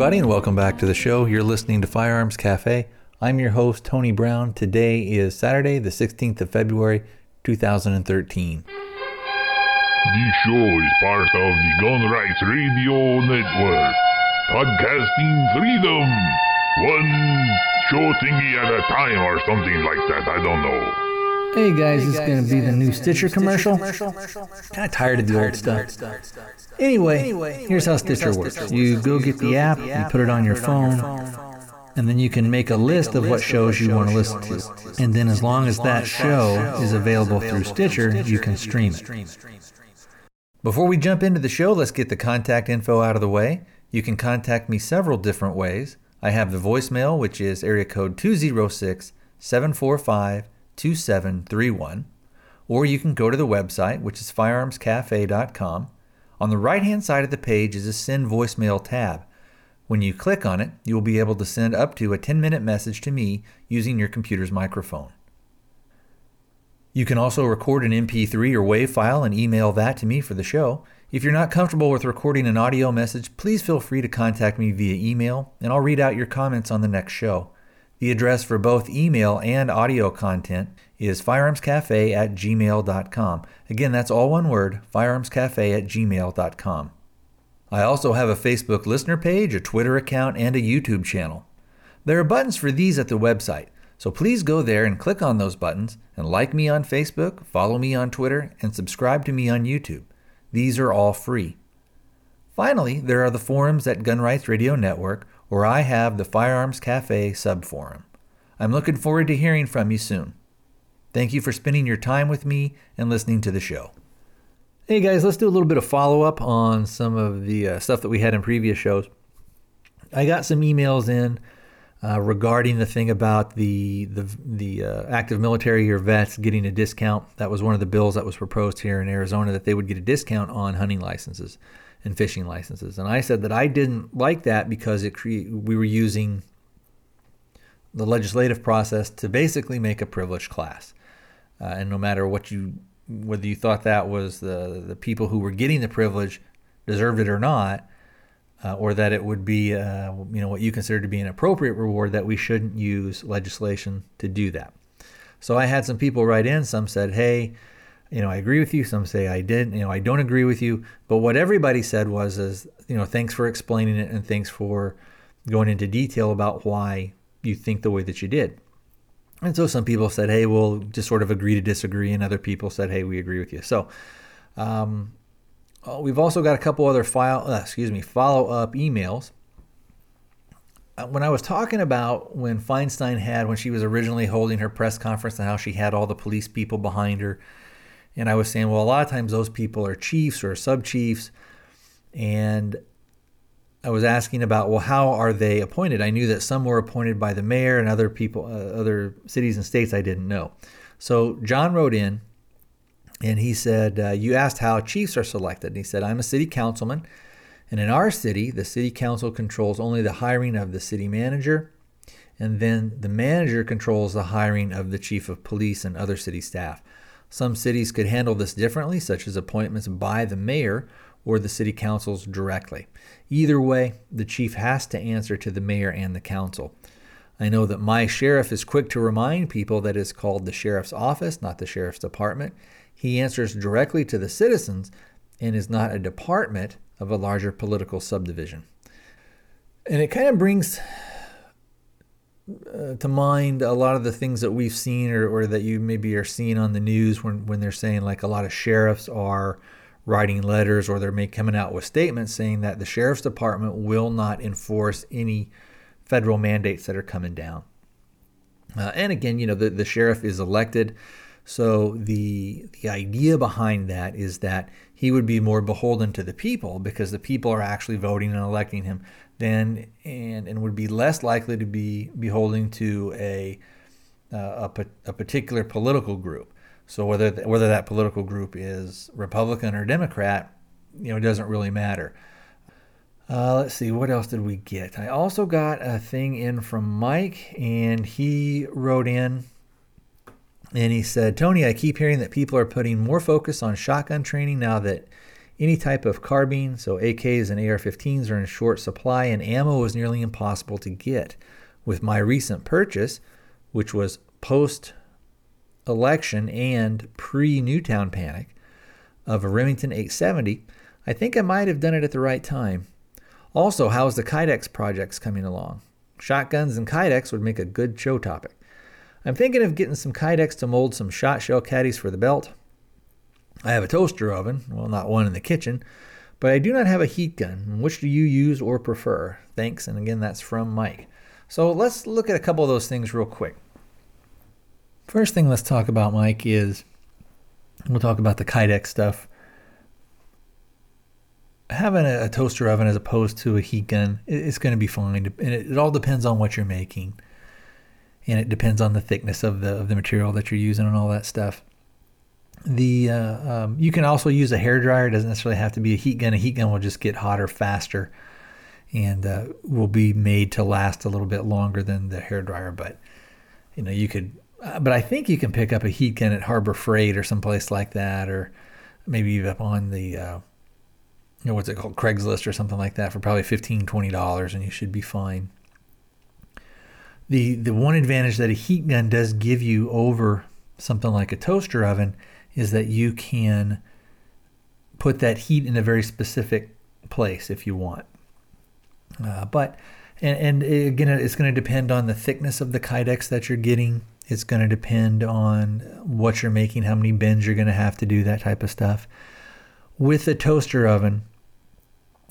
everybody, and welcome back to the show. You're listening to Firearms Cafe. I'm your host, Tony Brown. Today is Saturday, the 16th of February, 2013. This show is part of the Gun Rights Radio Network. Podcasting freedom. One show thingy at a time or something like that. I don't know. Hey guys, this is going to be the new Stitcher commercial. Kind of tired of the old stuff. Anyway, here's how Stitcher works. You go get the app, you put it on your phone, and then you can make a list of what shows you want to listen to. And then as long as that show is available through Stitcher, you can stream it. Before we jump into the show, let's get the contact info out of the way. You can contact me several different ways. I have the voicemail, which is area code 206 745 2731, or you can go to the website, which is firearmscafe.com. On the right hand side of the page is a send voicemail tab. When you click on it, you will be able to send up to a 10 minute message to me using your computer's microphone. You can also record an MP3 or WAV file and email that to me for the show. If you're not comfortable with recording an audio message, please feel free to contact me via email and I'll read out your comments on the next show. The address for both email and audio content is firearmscafe at gmail.com. Again, that's all one word firearmscafe at gmail.com. I also have a Facebook listener page, a Twitter account, and a YouTube channel. There are buttons for these at the website, so please go there and click on those buttons and like me on Facebook, follow me on Twitter, and subscribe to me on YouTube. These are all free. Finally, there are the forums at Gun Rights Radio Network where I have the Firearms Cafe subforum. I'm looking forward to hearing from you soon. Thank you for spending your time with me and listening to the show. Hey guys, let's do a little bit of follow up on some of the uh, stuff that we had in previous shows. I got some emails in uh, regarding the thing about the the the uh, active military or vets getting a discount. That was one of the bills that was proposed here in Arizona that they would get a discount on hunting licenses and fishing licenses. And I said that I didn't like that because it cre- we were using the legislative process to basically make a privileged class. Uh, and no matter what you whether you thought that was the the people who were getting the privilege deserved it or not, uh, or that it would be uh, you know what you consider to be an appropriate reward, that we shouldn't use legislation to do that. So I had some people write in. Some said, "Hey, you know, I agree with you. Some say I didn't. You know, I don't agree with you. But what everybody said was, is you know, thanks for explaining it and thanks for going into detail about why you think the way that you did. And so some people said, hey, we'll just sort of agree to disagree, and other people said, hey, we agree with you. So um, oh, we've also got a couple other file, uh, excuse me, follow up emails. Uh, when I was talking about when Feinstein had, when she was originally holding her press conference, and how she had all the police people behind her and I was saying, well, a lot of times those people are chiefs or sub chiefs. And I was asking about, well, how are they appointed? I knew that some were appointed by the mayor and other people, uh, other cities and states I didn't know. So John wrote in and he said, uh, You asked how chiefs are selected. And he said, I'm a city councilman. And in our city, the city council controls only the hiring of the city manager. And then the manager controls the hiring of the chief of police and other city staff. Some cities could handle this differently, such as appointments by the mayor or the city councils directly. Either way, the chief has to answer to the mayor and the council. I know that my sheriff is quick to remind people that it's called the sheriff's office, not the sheriff's department. He answers directly to the citizens and is not a department of a larger political subdivision. And it kind of brings uh, to mind a lot of the things that we've seen or, or that you maybe are seeing on the news when, when they're saying like a lot of sheriffs are writing letters or they're make, coming out with statements saying that the sheriff's department will not enforce any federal mandates that are coming down. Uh, and again, you know, the, the sheriff is elected. So the the idea behind that is that he would be more beholden to the people because the people are actually voting and electing him than and and would be less likely to be beholden to a uh, a, a particular political group. So whether whether that political group is Republican or Democrat, you know, it doesn't really matter. Uh, let's see, what else did we get? I also got a thing in from Mike, and he wrote in and he said, Tony, I keep hearing that people are putting more focus on shotgun training now that any type of carbine, so AKs and AR 15s, are in short supply, and ammo is nearly impossible to get. With my recent purchase, which was post election and pre Newtown panic of a Remington 870, I think I might have done it at the right time. Also, how's the Kydex projects coming along? Shotguns and Kydex would make a good show topic. I'm thinking of getting some Kydex to mold some shot shell caddies for the belt. I have a toaster oven, well, not one in the kitchen, but I do not have a heat gun. Which do you use or prefer? Thanks, and again, that's from Mike. So let's look at a couple of those things real quick. First thing let's talk about, Mike, is we'll talk about the Kydex stuff. Having a, toaster oven as opposed to a heat gun, it's going to be fine, and it all depends on what you're making, and it depends on the thickness of the of the material that you're using and all that stuff. The uh, um, you can also use a hair dryer. It doesn't necessarily have to be a heat gun. A heat gun will just get hotter faster, and uh, will be made to last a little bit longer than the hair dryer. But you know, you could uh, but I think you can pick up a heat gun at Harbor Freight or someplace like that, or maybe even up on the, uh, you know, what's it called, Craigslist or something like that for probably $15, $20, and you should be fine. The, the one advantage that a heat gun does give you over something like a toaster oven is that you can put that heat in a very specific place if you want. Uh, but and, and again, it's going to depend on the thickness of the kydex that you're getting. It's going to depend on what you're making, how many bends you're going to have to do, that type of stuff. With a toaster oven,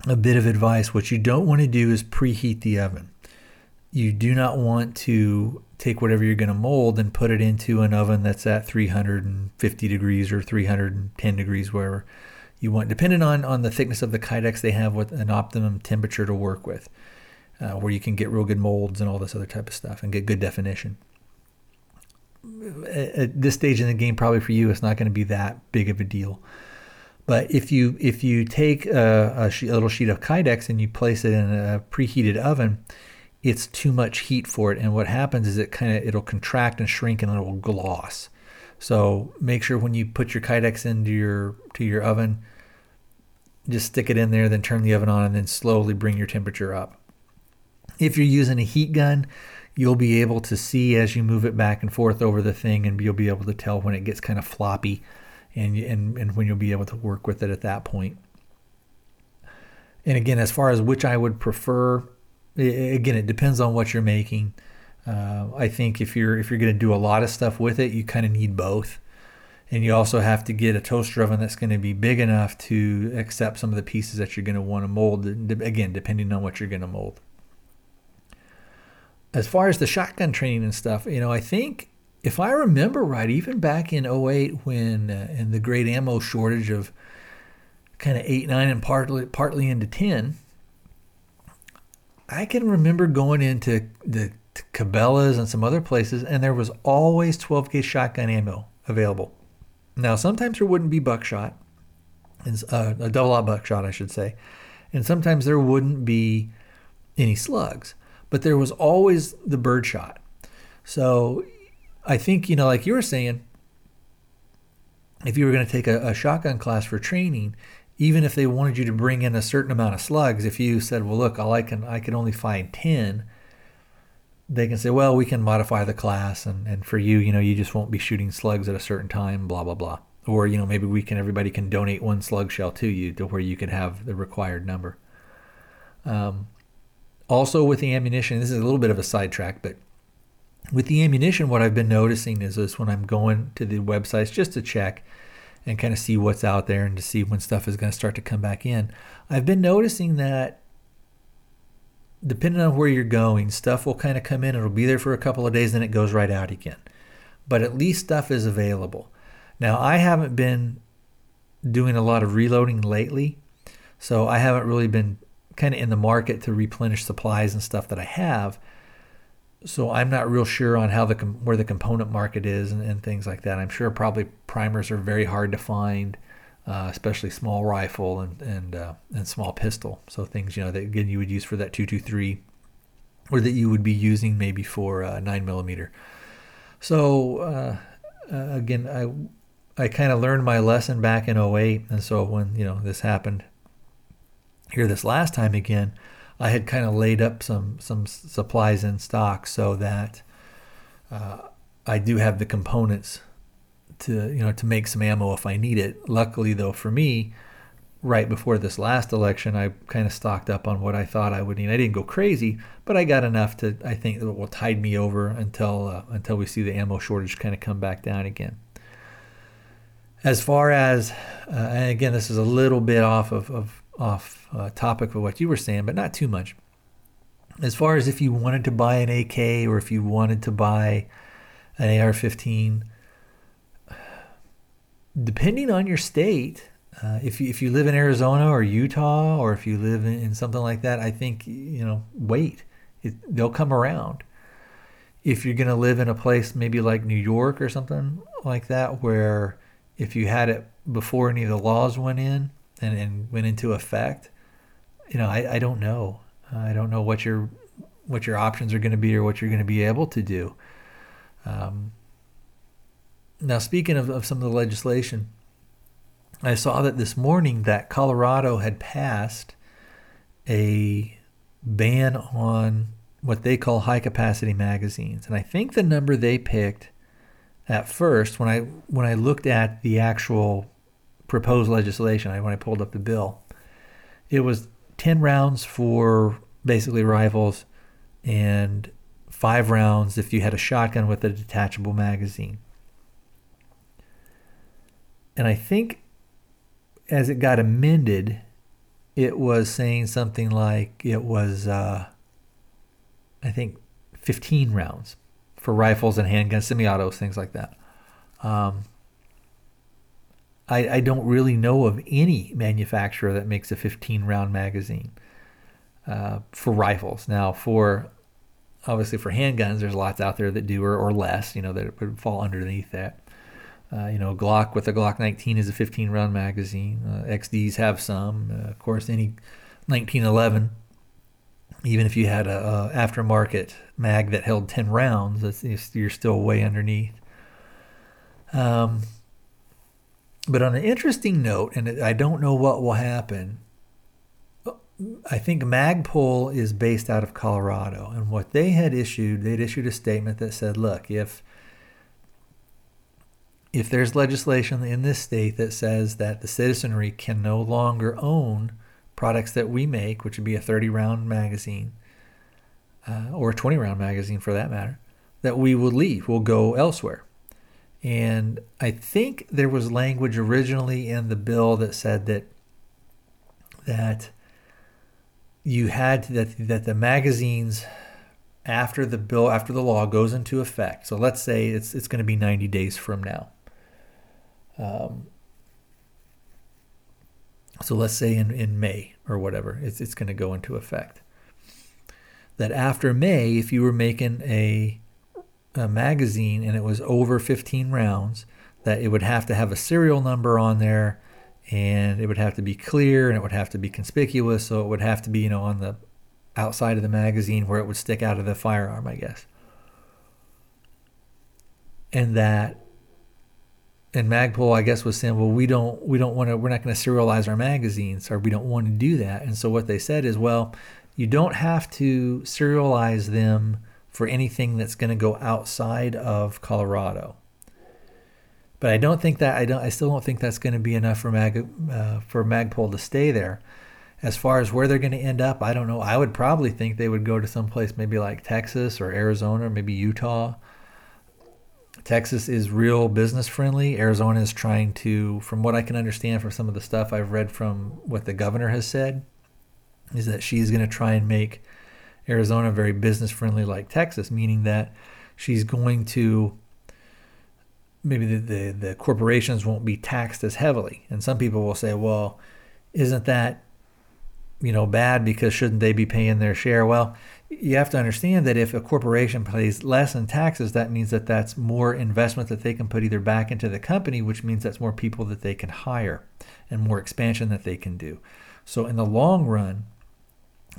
a bit of advice what you don't want to do is preheat the oven. You do not want to take whatever you're going to mold and put it into an oven that's at 350 degrees or 310 degrees, wherever you want, depending on, on the thickness of the kydex, they have what an optimum temperature to work with, uh, where you can get real good molds and all this other type of stuff and get good definition at this stage in the game, probably for you, it's not going to be that big of a deal. But if you if you take a, a, sheet, a, little sheet of Kydex and you place it in a preheated oven, it's too much heat for it, and what happens is it kind of it'll contract and shrink and it'll gloss. So make sure when you put your Kydex into your to your oven, just stick it in there, then turn the oven on, and then slowly bring your temperature up. If you're using a heat gun, you'll be able to see as you move it back and forth over the thing, and you'll be able to tell when it gets kind of floppy, and and and when you'll be able to work with it at that point. And again, as far as which I would prefer, again, it depends on what you're making. Uh, I think if you're if you're going to do a lot of stuff with it, you kind of need both, and you also have to get a toaster oven that's going to be big enough to accept some of the pieces that you're going to want to mold. Again, depending on what you're going to mold as far as the shotgun training and stuff, you know, I think if I remember right, even back in 08 when uh, in the great ammo shortage of kind of 8, 9 and partly partly into 10, I can remember going into the Cabela's and some other places and there was always 12 gauge shotgun ammo available. Now, sometimes there wouldn't be buckshot, uh, a double aught buckshot, I should say, and sometimes there wouldn't be any slugs but there was always the birdshot. So I think, you know, like you were saying, if you were going to take a, a, shotgun class for training, even if they wanted you to bring in a certain amount of slugs, if you said, well, look, all I can, I can only find 10, they can say, well, we can modify the class. And, and for you, you know, you just won't be shooting slugs at a certain time, blah, blah, blah. Or, you know, maybe we can, everybody can donate one slug shell to you to where you can have the required number. Um, also, with the ammunition, this is a little bit of a sidetrack, but with the ammunition, what I've been noticing is this when I'm going to the websites just to check and kind of see what's out there and to see when stuff is going to start to come back in, I've been noticing that depending on where you're going, stuff will kind of come in. It'll be there for a couple of days, then it goes right out again. But at least stuff is available. Now, I haven't been doing a lot of reloading lately, so I haven't really been kind of in the market to replenish supplies and stuff that I have. So I'm not real sure on how the where the component market is and, and things like that. I'm sure probably primers are very hard to find, uh, especially small rifle and and uh, and small pistol. So things you know that again you would use for that 223, or that you would be using maybe for uh, nine millimeter. So uh, uh, again, I I kind of learned my lesson back in 08. And so when, you know, this happened here this last time again, I had kind of laid up some, some supplies in stock so that uh, I do have the components to, you know, to make some ammo if I need it. Luckily though, for me, right before this last election, I kind of stocked up on what I thought I would need. I didn't go crazy, but I got enough to I think that will tide me over until uh, until we see the ammo shortage kind of come back down again. As far as, uh, and again, this is a little bit off of, of off uh, topic of what you were saying, but not too much. As far as if you wanted to buy an AK or if you wanted to buy an AR-15, depending on your state, uh, if you if you live in Arizona or Utah or if you live in, in something like that, I think you know wait, it, they'll come around. If you're gonna live in a place maybe like New York or something like that, where if you had it before any of the laws went in and, and went into effect, you know I, I don't know. I don't know what your what your options are going to be or what you're going to be able to do. Um, now, speaking of, of some of the legislation, I saw that this morning that Colorado had passed a ban on what they call high capacity magazines. And I think the number they picked at first when I when I looked at the actual proposed legislation, when I pulled up the bill, it was 10 rounds for basically rifles and 5 rounds if you had a shotgun with a detachable magazine. And I think as it got amended, it was saying something like it was, uh, I think, 15 rounds for rifles and handguns, semi-autos, things like that. Um, I, I, don't really know of any manufacturer that makes a 15 round magazine uh, for rifles. Now, for obviously for handguns, there's lots out there that do or, or less, you know, that would fall underneath that. Uh, you know, Glock with a Glock 19 is a 15 round magazine. Uh, XDs have some. Uh, of course, any 1911, even if you had a, a, aftermarket mag that held 10 rounds, you're still way underneath. Um, but on an interesting note, and I don't know what will happen, I think Magpul is based out of Colorado. And what they had issued, they'd issued a statement that said, look, if if there's legislation in this state that says that the citizenry can no longer own products that we make, which would be a 30 round magazine uh, or a 20 round magazine for that matter, that we will leave, we'll go elsewhere. And I think there was language originally in the bill that said that that you had to, that that the magazines after the bill after the law goes into effect. So let's say it's it's going to be 90 days from now. Um, so let's say in, in May or whatever, it's, it's going to go into effect. That after May, if you were making a, a magazine and it was over 15 rounds, that it would have to have a serial number on there and it would have to be clear and it would have to be conspicuous. So it would have to be, you know, on the outside of the magazine where it would stick out of the firearm, I guess. And that and Magpul, I guess, was saying, well, we don't, we don't want to, we're not going to serialize our magazines, or we don't want to do that. And so what they said is, well, you don't have to serialize them for anything that's going to go outside of Colorado. But I don't think that I don't. I still don't think that's going to be enough for Mag uh, for Magpul to stay there. As far as where they're going to end up, I don't know. I would probably think they would go to some place maybe like Texas or Arizona, maybe Utah Texas is real business friendly. Arizona is trying to, from what I can understand from some of the stuff I've read from what the governor has said, is that she's going to try and make Arizona very business friendly like Texas, meaning that she's going to maybe the, the, the corporations won't be taxed as heavily. And some people will say, well, isn't that you know bad because shouldn't they be paying their share? Well, you have to understand that if a corporation pays less in taxes, that means that that's more investment that they can put either back into the company, which means that's more people that they can hire and more expansion that they can do. So, in the long run,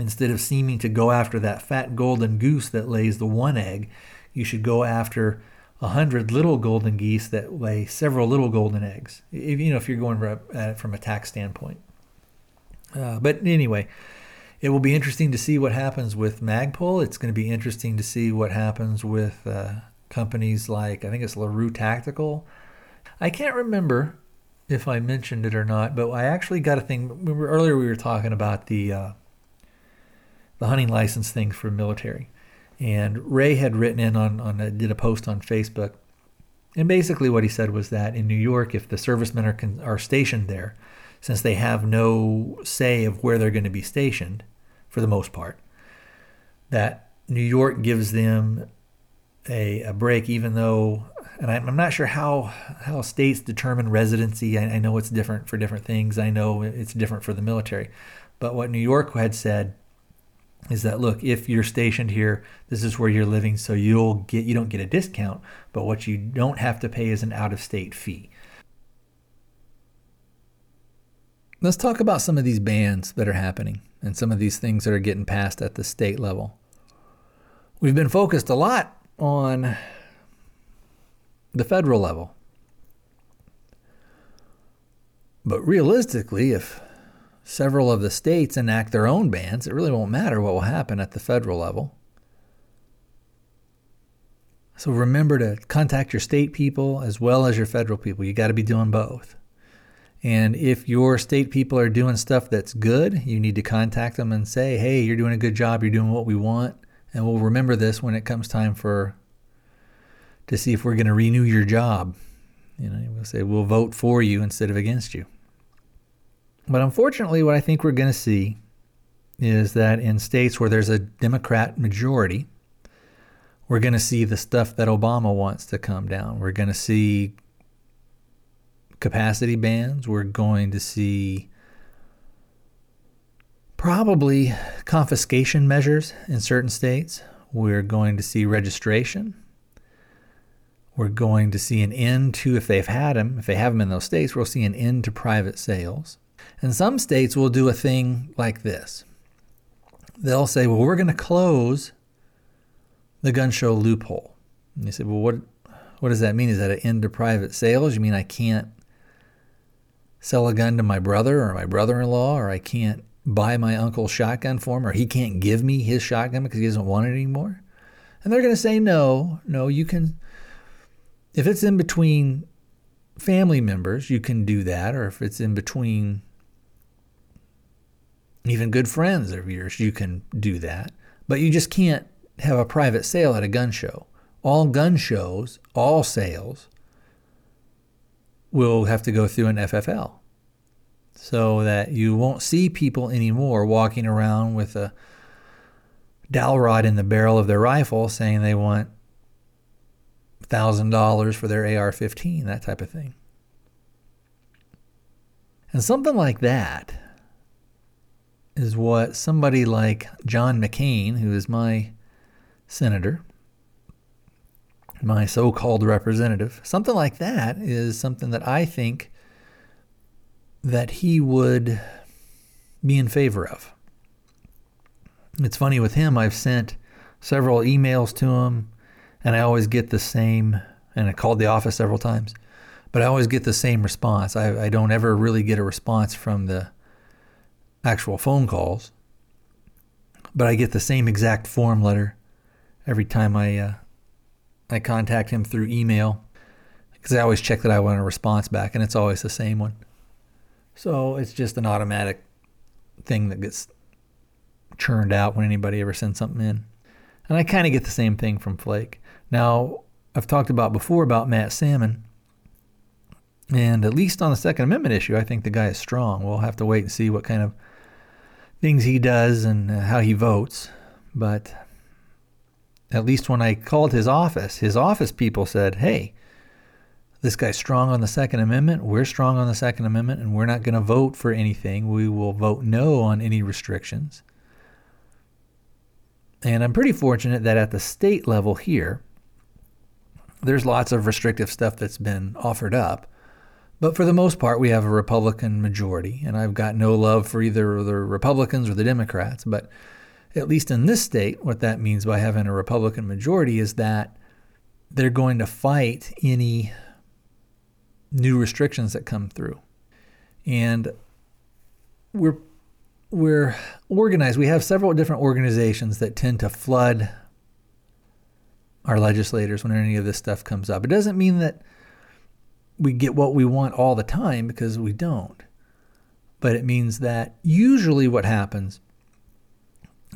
instead of seeming to go after that fat golden goose that lays the one egg, you should go after a hundred little golden geese that lay several little golden eggs. If, you know, if you're going at it from a tax standpoint. Uh, but anyway, it will be interesting to see what happens with Magpul. It's going to be interesting to see what happens with uh, companies like I think it's Larue Tactical. I can't remember if I mentioned it or not, but I actually got a thing. Remember Earlier we were talking about the uh, the hunting license things for military, and Ray had written in on on a, did a post on Facebook, and basically what he said was that in New York, if the servicemen are con- are stationed there, since they have no say of where they're going to be stationed, for the most part, that New York gives them a, a break, even though, and I'm not sure how how states determine residency. I, I know it's different for different things. I know it's different for the military, but what New York had said is that look, if you're stationed here, this is where you're living, so you'll get you don't get a discount, but what you don't have to pay is an out-of-state fee. Let's talk about some of these bans that are happening and some of these things that are getting passed at the state level. We've been focused a lot on the federal level. But realistically, if several of the states enact their own bans, it really won't matter what will happen at the federal level. So remember to contact your state people as well as your federal people. You got to be doing both. And if your state people are doing stuff that's good, you need to contact them and say, hey, you're doing a good job. You're doing what we want. And we'll remember this when it comes time for to see if we're going to renew your job. You know, we'll say we'll vote for you instead of against you. But unfortunately, what I think we're going to see is that in states where there's a Democrat majority, we're going to see the stuff that Obama wants to come down. We're going to see capacity bans. We're going to see probably confiscation measures in certain states. We're going to see registration. We're going to see an end to, if they've had them, if they have them in those states, we'll see an end to private sales. And some states will do a thing like this they'll say, well, we're going to close the gun show loophole. And you say, well, what, what does that mean? Is that an end to private sales? You mean I can't sell a gun to my brother or my brother in law, or I can't buy my uncle's shotgun for him, or he can't give me his shotgun because he doesn't want it anymore. And they're going to say, no, no, you can, if it's in between family members, you can do that. Or if it's in between even good friends of yours, you can do that. But you just can't have a private sale at a gun show. All gun shows, all sales, will have to go through an FFL so that you won't see people anymore walking around with a dowel rod in the barrel of their rifle saying they want $1,000 for their AR 15, that type of thing. And something like that is what somebody like John McCain, who is my senator, my so called representative, something like that is something that I think that he would be in favor of. It's funny with him, I've sent several emails to him, and I always get the same, and I called the office several times, but I always get the same response. I, I don't ever really get a response from the actual phone calls, but I get the same exact form letter every time I uh, I contact him through email because I always check that I want a response back, and it's always the same one. So it's just an automatic thing that gets churned out when anybody ever sends something in. And I kind of get the same thing from Flake. Now, I've talked about before about Matt Salmon. And at least on the Second Amendment issue, I think the guy is strong. We'll have to wait and see what kind of things he does and uh, how he votes. But at least when I called his office, his office people said, hey, this guy's strong on the Second Amendment. We're strong on the Second Amendment, and we're not going to vote for anything. We will vote no on any restrictions. And I'm pretty fortunate that at the state level here, there's lots of restrictive stuff that's been offered up. But for the most part, we have a Republican majority, and I've got no love for either the Republicans or the Democrats. But at least in this state, what that means by having a Republican majority is that they're going to fight any new restrictions that come through. And we're we're organized. We have several different organizations that tend to flood our legislators when any of this stuff comes up. It doesn't mean that we get what we want all the time because we don't. But it means that usually what happens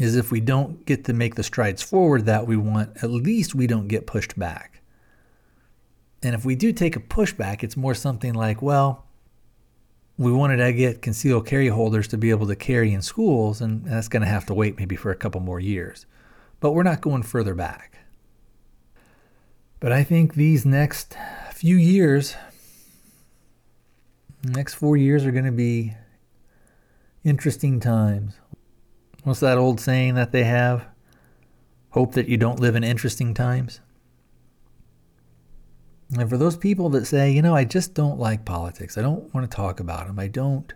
is if we don't get to make the strides forward that we want, at least we don't get pushed back. And if we do take a pushback, it's more something like, well, we wanted to get concealed carry holders to be able to carry in schools, and that's going to have to wait maybe for a couple more years. But we're not going further back. But I think these next few years, next four years, are going to be interesting times. What's that old saying that they have? Hope that you don't live in interesting times. And for those people that say, you know, I just don't like politics, I don't want to talk about them, I don't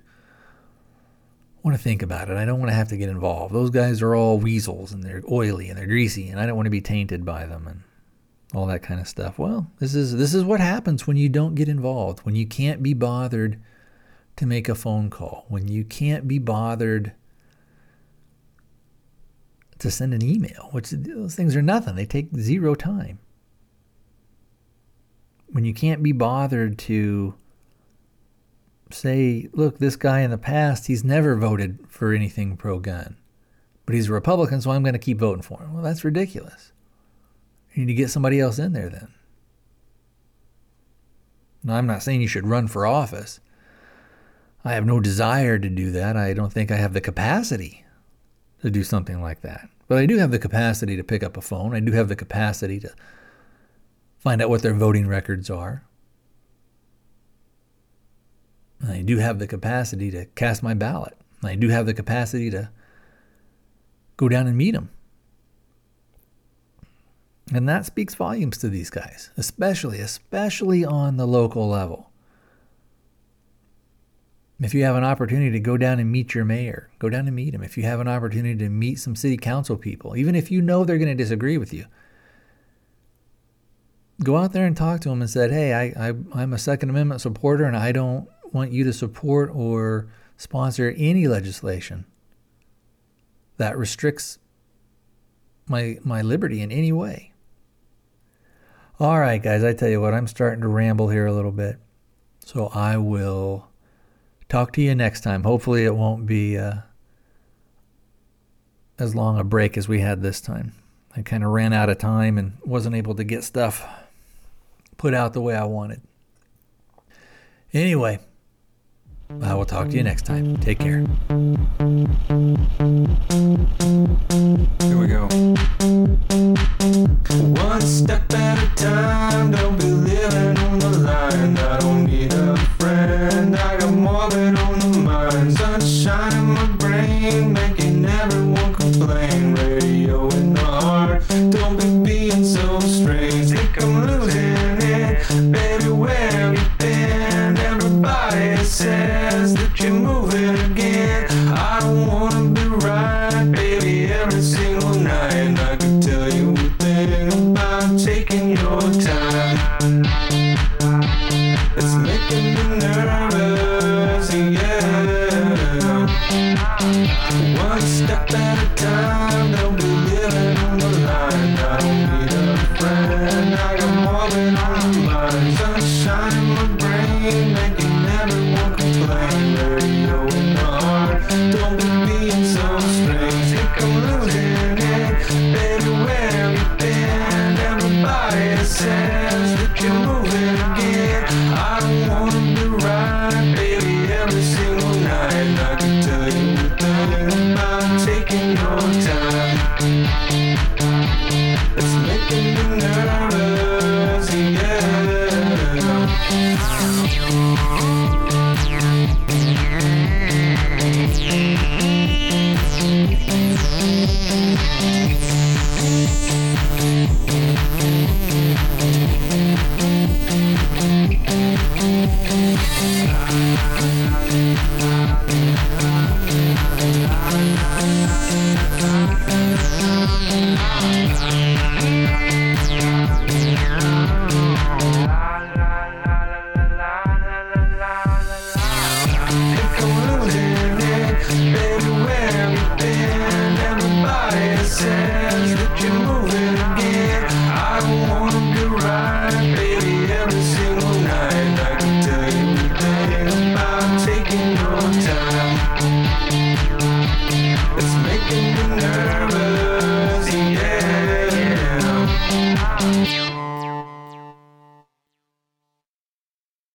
want to think about it, I don't want to have to get involved. Those guys are all weasels and they're oily and they're greasy, and I don't want to be tainted by them and all that kind of stuff. Well, this is this is what happens when you don't get involved, when you can't be bothered to make a phone call, when you can't be bothered to send an email, which those things are nothing. They take zero time when you can't be bothered to say, look, this guy in the past, he's never voted for anything pro gun, but he's a Republican, so I'm going to keep voting for him. Well, that's ridiculous. You need to get somebody else in there then. Now, I'm not saying you should run for office. I have no desire to do that. I don't think I have the capacity to do something like that. But I do have the capacity to pick up a phone. I do have the capacity to find out what their voting records are. I do have the capacity to cast my ballot. I do have the capacity to go down and meet them. And that speaks volumes to these guys, especially, especially on the local level. If you have an opportunity to go down and meet your mayor, go down and meet him. If you have an opportunity to meet some city council people, even if you know they're going to disagree with you, go out there and talk to them and said, "Hey, I, I I'm a Second Amendment supporter, and I don't want you to support or sponsor any legislation that restricts my my liberty in any way." All right, guys, I tell you what, I'm starting to ramble here a little bit, so I will talk to you next time. Hopefully, it won't be uh, as long a break as we had this time. I kind of ran out of time and wasn't able to get stuff put out the way I wanted. Anyway, I will talk to you next time. Take care. Here we go. One step at a time, don't be living on the line. I don't need a friend, I